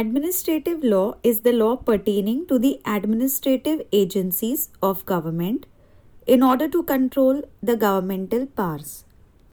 Administrative law is the law pertaining to the administrative agencies of government in order to control the governmental powers.